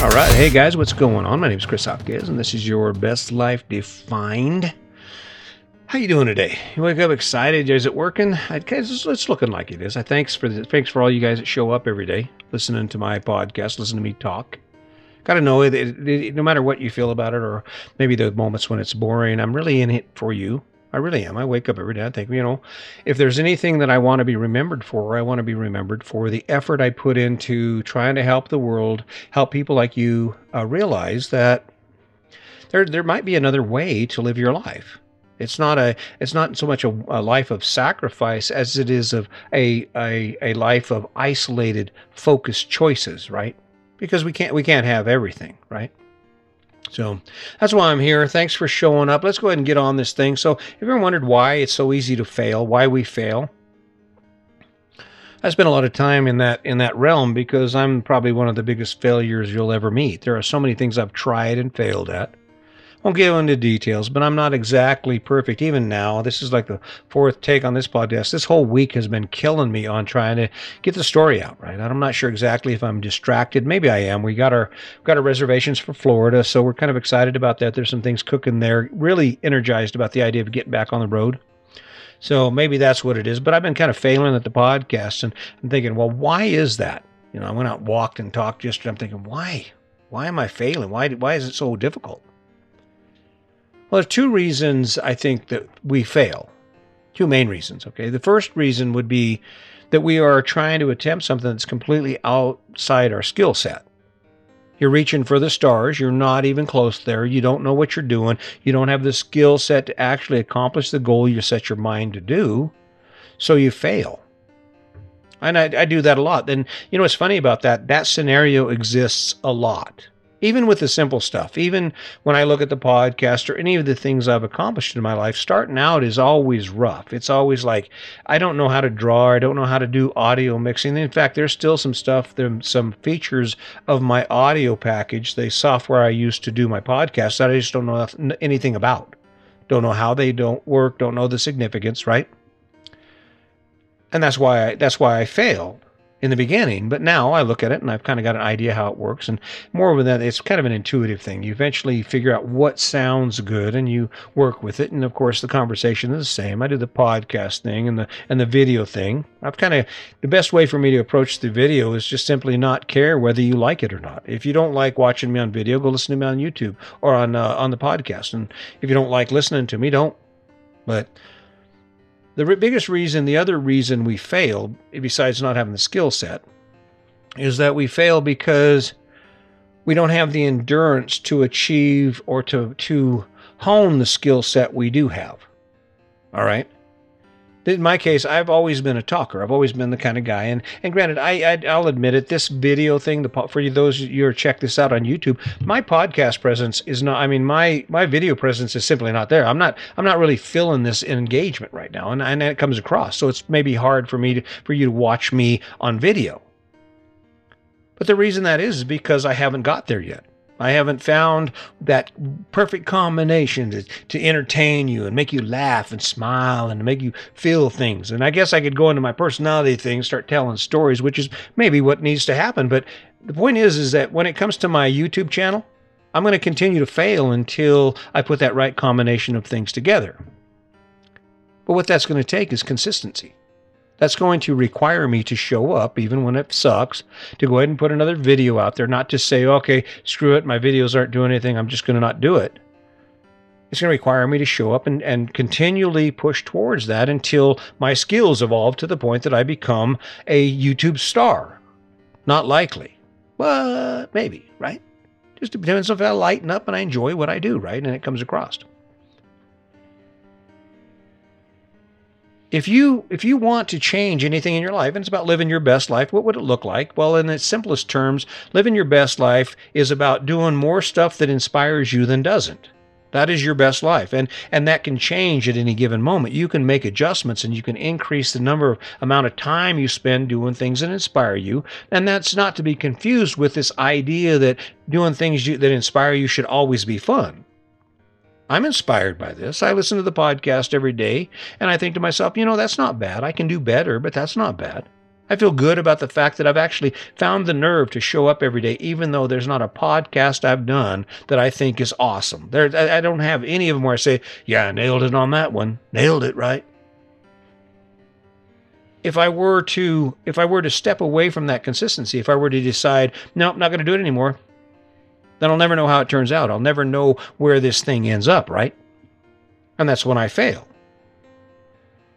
All right, hey guys, what's going on? My name is Chris Hopkins, and this is your Best Life Defined. How you doing today? You wake up excited? Is it working? It's looking like it is. I thanks for the, thanks for all you guys that show up every day, listening to my podcast, listen to me talk. Got to know that no matter what you feel about it, or maybe the moments when it's boring, I'm really in it for you. I really am. I wake up every day. I think, you know, if there's anything that I want to be remembered for, I want to be remembered for the effort I put into trying to help the world, help people like you uh, realize that there there might be another way to live your life. It's not a it's not so much a, a life of sacrifice as it is of a, a a life of isolated, focused choices, right? Because we can't we can't have everything, right? So that's why I'm here. Thanks for showing up. Let's go ahead and get on this thing. So, have you ever wondered why it's so easy to fail? Why we fail? I spent a lot of time in that in that realm because I'm probably one of the biggest failures you'll ever meet. There are so many things I've tried and failed at won't get into details, but I'm not exactly perfect even now. This is like the fourth take on this podcast. This whole week has been killing me on trying to get the story out right. I'm not sure exactly if I'm distracted. Maybe I am. We got our got our reservations for Florida, so we're kind of excited about that. There's some things cooking there. Really energized about the idea of getting back on the road. So maybe that's what it is. But I've been kind of failing at the podcast and I'm thinking, well, why is that? You know, I went out, walked, and talked yesterday. I'm thinking, why? Why am I failing? Why? Why is it so difficult? Well, there's two reasons I think that we fail. Two main reasons, okay? The first reason would be that we are trying to attempt something that's completely outside our skill set. You're reaching for the stars. You're not even close there. You don't know what you're doing. You don't have the skill set to actually accomplish the goal you set your mind to do. So you fail. And I, I do that a lot. And you know what's funny about that? That scenario exists a lot even with the simple stuff, even when I look at the podcast or any of the things I've accomplished in my life, starting out is always rough. It's always like, I don't know how to draw, I don't know how to do audio mixing. In fact, there's still some stuff, some features of my audio package, the software I use to do my podcast that I just don't know anything about. Don't know how they don't work, don't know the significance, right? And that's why I, that's why I failed in the beginning, but now I look at it and I've kind of got an idea how it works. And more than that, it's kind of an intuitive thing. You eventually figure out what sounds good and you work with it. And of course, the conversation is the same. I do the podcast thing and the and the video thing. I've kind of the best way for me to approach the video is just simply not care whether you like it or not. If you don't like watching me on video, go listen to me on YouTube or on uh, on the podcast. And if you don't like listening to me, don't. But the re- biggest reason, the other reason we fail, besides not having the skill set, is that we fail because we don't have the endurance to achieve or to, to hone the skill set we do have. All right in my case, I've always been a talker. I've always been the kind of guy. And and granted, I, I will admit it. This video thing, the for you those you are check this out on YouTube, my podcast presence is not. I mean, my my video presence is simply not there. I'm not I'm not really feeling this engagement right now, and and it comes across. So it's maybe hard for me to for you to watch me on video. But the reason that is, is because I haven't got there yet. I haven't found that perfect combination to, to entertain you and make you laugh and smile and make you feel things. And I guess I could go into my personality thing, start telling stories, which is maybe what needs to happen. But the point is, is that when it comes to my YouTube channel, I'm going to continue to fail until I put that right combination of things together. But what that's going to take is consistency. That's going to require me to show up, even when it sucks, to go ahead and put another video out there, not just say, okay, screw it, my videos aren't doing anything, I'm just going to not do it. It's going to require me to show up and, and continually push towards that until my skills evolve to the point that I become a YouTube star. Not likely, but maybe, right? Just depends if I lighten up and I enjoy what I do, right? And it comes across. If you if you want to change anything in your life and it's about living your best life what would it look like? Well in its simplest terms living your best life is about doing more stuff that inspires you than doesn't. That is your best life and and that can change at any given moment. You can make adjustments and you can increase the number of amount of time you spend doing things that inspire you. And that's not to be confused with this idea that doing things you, that inspire you should always be fun I'm inspired by this. I listen to the podcast every day and I think to myself, you know, that's not bad. I can do better, but that's not bad. I feel good about the fact that I've actually found the nerve to show up every day, even though there's not a podcast I've done that I think is awesome. There, I don't have any of them where I say, "Yeah, I nailed it on that one. Nailed it, right?" If I were to, if I were to step away from that consistency, if I were to decide, "No, I'm not going to do it anymore," then I'll never know how it turns out. I'll never know where this thing ends up, right? And that's when I fail.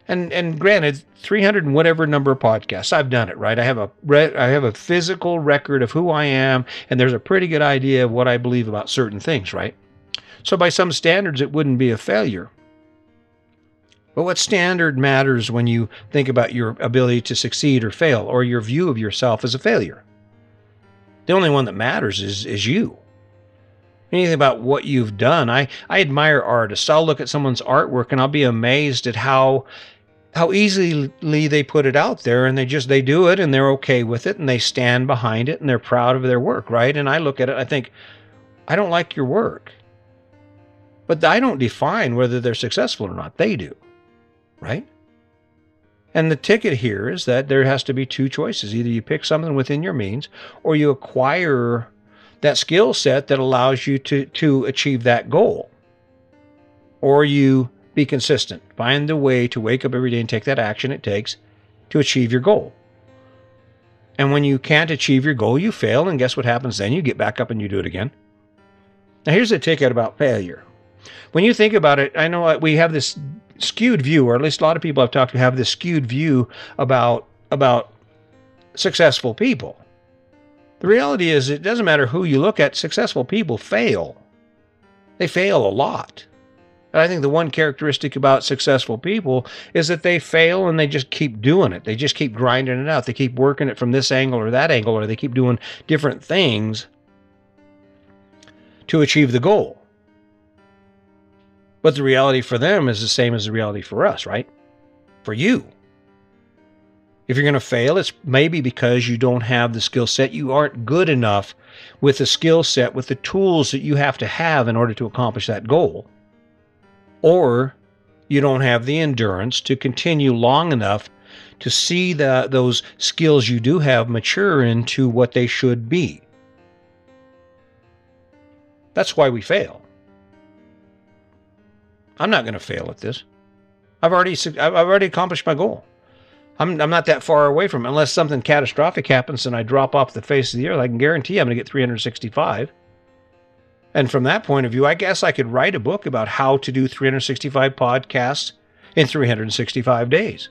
And and granted, 300 and whatever number of podcasts, I've done it, right? I have a re- I have a physical record of who I am, and there's a pretty good idea of what I believe about certain things, right? So by some standards, it wouldn't be a failure. But what standard matters when you think about your ability to succeed or fail, or your view of yourself as a failure? The only one that matters is, is you anything about what you've done. I, I admire artists. I'll look at someone's artwork and I'll be amazed at how how easily they put it out there and they just they do it and they're okay with it and they stand behind it and they're proud of their work, right? And I look at it I think I don't like your work. But I don't define whether they're successful or not. They do. Right? And the ticket here is that there has to be two choices. Either you pick something within your means or you acquire that skill set that allows you to, to achieve that goal. Or you be consistent. Find the way to wake up every day and take that action it takes to achieve your goal. And when you can't achieve your goal, you fail. And guess what happens then? You get back up and you do it again. Now, here's the ticket about failure. When you think about it, I know we have this skewed view, or at least a lot of people I've talked to have this skewed view about, about successful people. The reality is, it doesn't matter who you look at, successful people fail. They fail a lot. And I think the one characteristic about successful people is that they fail and they just keep doing it. They just keep grinding it out. They keep working it from this angle or that angle, or they keep doing different things to achieve the goal. But the reality for them is the same as the reality for us, right? For you. If you're going to fail, it's maybe because you don't have the skill set. You aren't good enough with the skill set, with the tools that you have to have in order to accomplish that goal. Or you don't have the endurance to continue long enough to see the, those skills you do have mature into what they should be. That's why we fail. I'm not going to fail at this. I've already I've already accomplished my goal. I'm, I'm not that far away from it. Unless something catastrophic happens and I drop off the face of the earth, I can guarantee I'm going to get 365. And from that point of view, I guess I could write a book about how to do 365 podcasts in 365 days.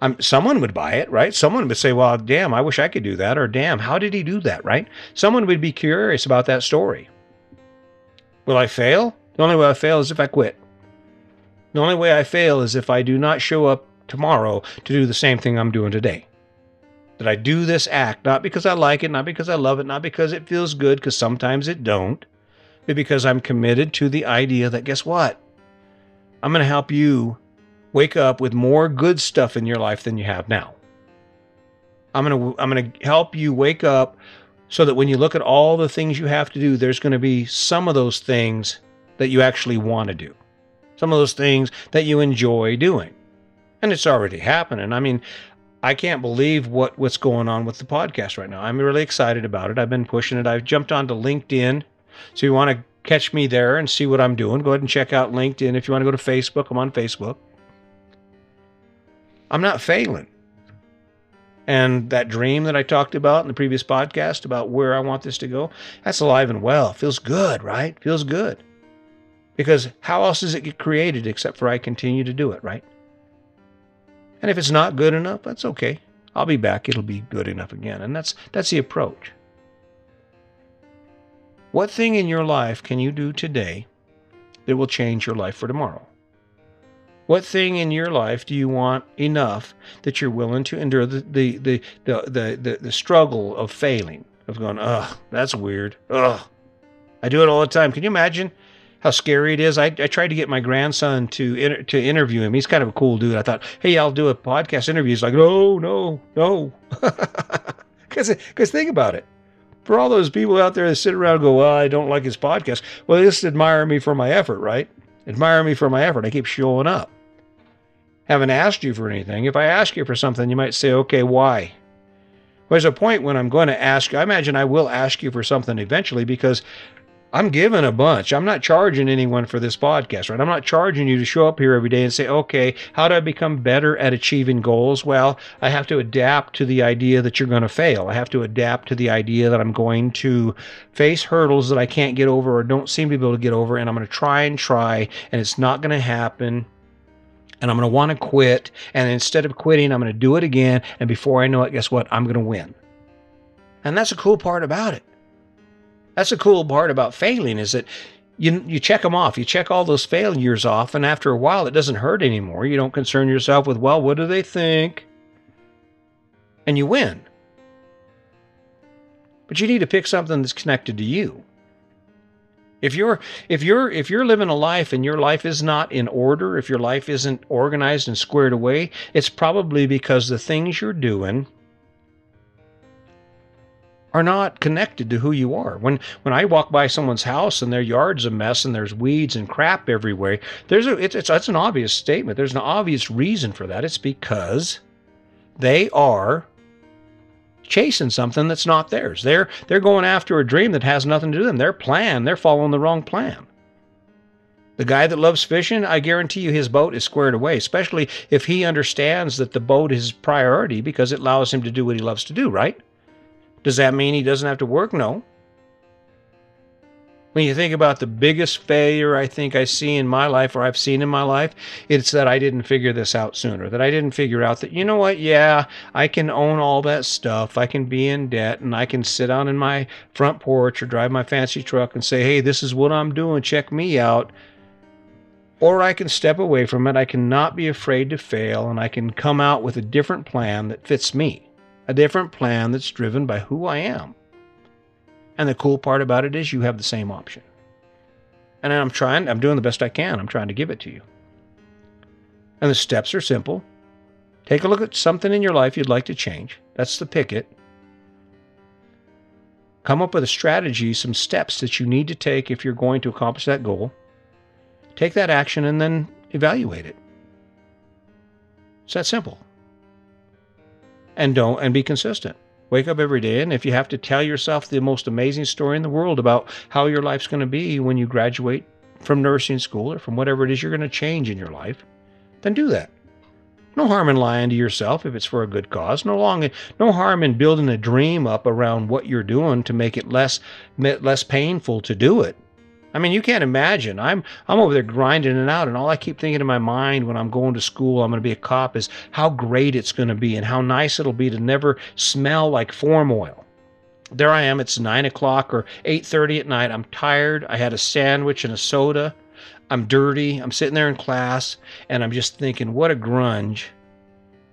I'm, someone would buy it, right? Someone would say, well, damn, I wish I could do that. Or damn, how did he do that, right? Someone would be curious about that story. Will I fail? The only way I fail is if I quit. The only way I fail is if I do not show up tomorrow to do the same thing I'm doing today. That I do this act not because I like it, not because I love it, not because it feels good, because sometimes it don't, but because I'm committed to the idea that guess what? I'm going to help you wake up with more good stuff in your life than you have now. I'm going to I'm going to help you wake up so that when you look at all the things you have to do, there's going to be some of those things that you actually want to do. Some of those things that you enjoy doing and it's already happening. I mean, I can't believe what what's going on with the podcast right now. I'm really excited about it. I've been pushing it. I've jumped onto LinkedIn. So you want to catch me there and see what I'm doing, go ahead and check out LinkedIn. If you want to go to Facebook, I'm on Facebook. I'm not failing. And that dream that I talked about in the previous podcast about where I want this to go, that's alive and well. Feels good, right? Feels good. Because how else does it get created except for I continue to do it, right? And if it's not good enough, that's okay. I'll be back. It'll be good enough again. And that's that's the approach. What thing in your life can you do today that will change your life for tomorrow? What thing in your life do you want enough that you're willing to endure the the the the the, the, the struggle of failing, of going, ugh, that's weird. Ugh. I do it all the time. Can you imagine how scary it is. I, I tried to get my grandson to inter- to interview him. He's kind of a cool dude. I thought, hey, I'll do a podcast interview. He's like, no, no, no. Because because think about it. For all those people out there that sit around and go, well, I don't like his podcast. Well, they just admire me for my effort, right? Admire me for my effort. I keep showing up. Haven't asked you for anything. If I ask you for something, you might say, okay, why? Well, there's a point when I'm going to ask. I imagine I will ask you for something eventually because I'm giving a bunch. I'm not charging anyone for this podcast, right? I'm not charging you to show up here every day and say, okay, how do I become better at achieving goals? Well, I have to adapt to the idea that you're going to fail. I have to adapt to the idea that I'm going to face hurdles that I can't get over or don't seem to be able to get over. And I'm going to try and try, and it's not going to happen. And I'm going to want to quit. And instead of quitting, I'm going to do it again. And before I know it, guess what? I'm going to win. And that's a cool part about it. That's the cool part about failing is that you you check them off. You check all those failures off, and after a while, it doesn't hurt anymore. You don't concern yourself with, well, what do they think? And you win. But you need to pick something that's connected to you. If you're if you're if you're living a life and your life is not in order, if your life isn't organized and squared away, it's probably because the things you're doing are not connected to who you are. When when I walk by someone's house and their yard's a mess and there's weeds and crap everywhere, there's a it's, it's that's an obvious statement. There's an obvious reason for that. It's because they are chasing something that's not theirs. They're they're going after a dream that has nothing to do with them. Their plan, they're following the wrong plan. The guy that loves fishing, I guarantee you his boat is squared away, especially if he understands that the boat is priority because it allows him to do what he loves to do, right? Does that mean he doesn't have to work? No. When you think about the biggest failure I think I see in my life or I've seen in my life, it's that I didn't figure this out sooner. That I didn't figure out that, you know what, yeah, I can own all that stuff. I can be in debt and I can sit out in my front porch or drive my fancy truck and say, hey, this is what I'm doing. Check me out. Or I can step away from it. I cannot be afraid to fail and I can come out with a different plan that fits me a different plan that's driven by who I am. And the cool part about it is you have the same option. And I'm trying, I'm doing the best I can. I'm trying to give it to you. And the steps are simple. Take a look at something in your life you'd like to change. That's the pick it. Come up with a strategy, some steps that you need to take if you're going to accomplish that goal. Take that action and then evaluate it. It's that simple and don't and be consistent. Wake up every day, and if you have to tell yourself the most amazing story in the world about how your life's going to be when you graduate from nursing school or from whatever it is you're going to change in your life, then do that. No harm in lying to yourself if it's for a good cause. No long, no harm in building a dream up around what you're doing to make it less less painful to do it. I mean, you can't imagine. I'm I'm over there grinding it out, and all I keep thinking in my mind when I'm going to school, I'm going to be a cop, is how great it's going to be and how nice it'll be to never smell like form oil. There I am. It's nine o'clock or eight thirty at night. I'm tired. I had a sandwich and a soda. I'm dirty. I'm sitting there in class, and I'm just thinking, what a grunge.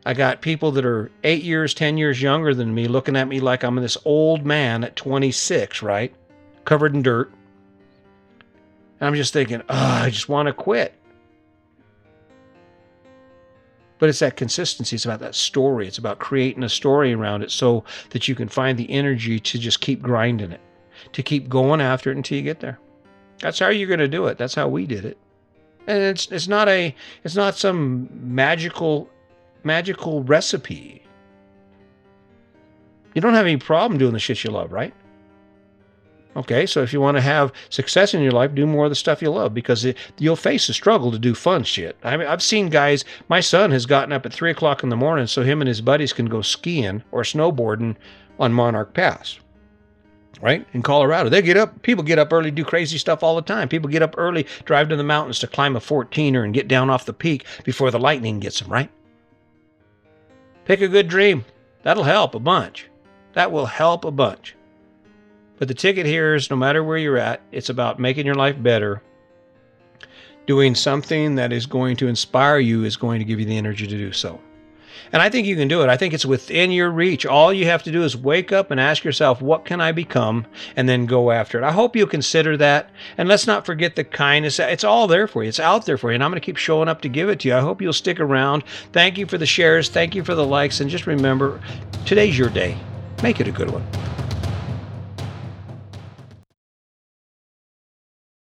I got people that are eight years, ten years younger than me looking at me like I'm this old man at 26, right? Covered in dirt and I'm just thinking, oh, I just want to quit. But it's that consistency. It's about that story. It's about creating a story around it so that you can find the energy to just keep grinding it, to keep going after it until you get there. That's how you're going to do it. That's how we did it. And it's it's not a it's not some magical magical recipe. You don't have any problem doing the shit you love, right? Okay, so if you want to have success in your life, do more of the stuff you love because it, you'll face a struggle to do fun shit. I mean, I've seen guys. My son has gotten up at three o'clock in the morning so him and his buddies can go skiing or snowboarding on Monarch Pass. Right in Colorado, they get up. People get up early, do crazy stuff all the time. People get up early, drive to the mountains to climb a 14er and get down off the peak before the lightning gets them. Right. Pick a good dream. That'll help a bunch. That will help a bunch. But the ticket here is no matter where you're at, it's about making your life better. Doing something that is going to inspire you is going to give you the energy to do so. And I think you can do it. I think it's within your reach. All you have to do is wake up and ask yourself, what can I become? And then go after it. I hope you'll consider that. And let's not forget the kindness. It's all there for you. It's out there for you. And I'm going to keep showing up to give it to you. I hope you'll stick around. Thank you for the shares. Thank you for the likes. And just remember, today's your day. Make it a good one.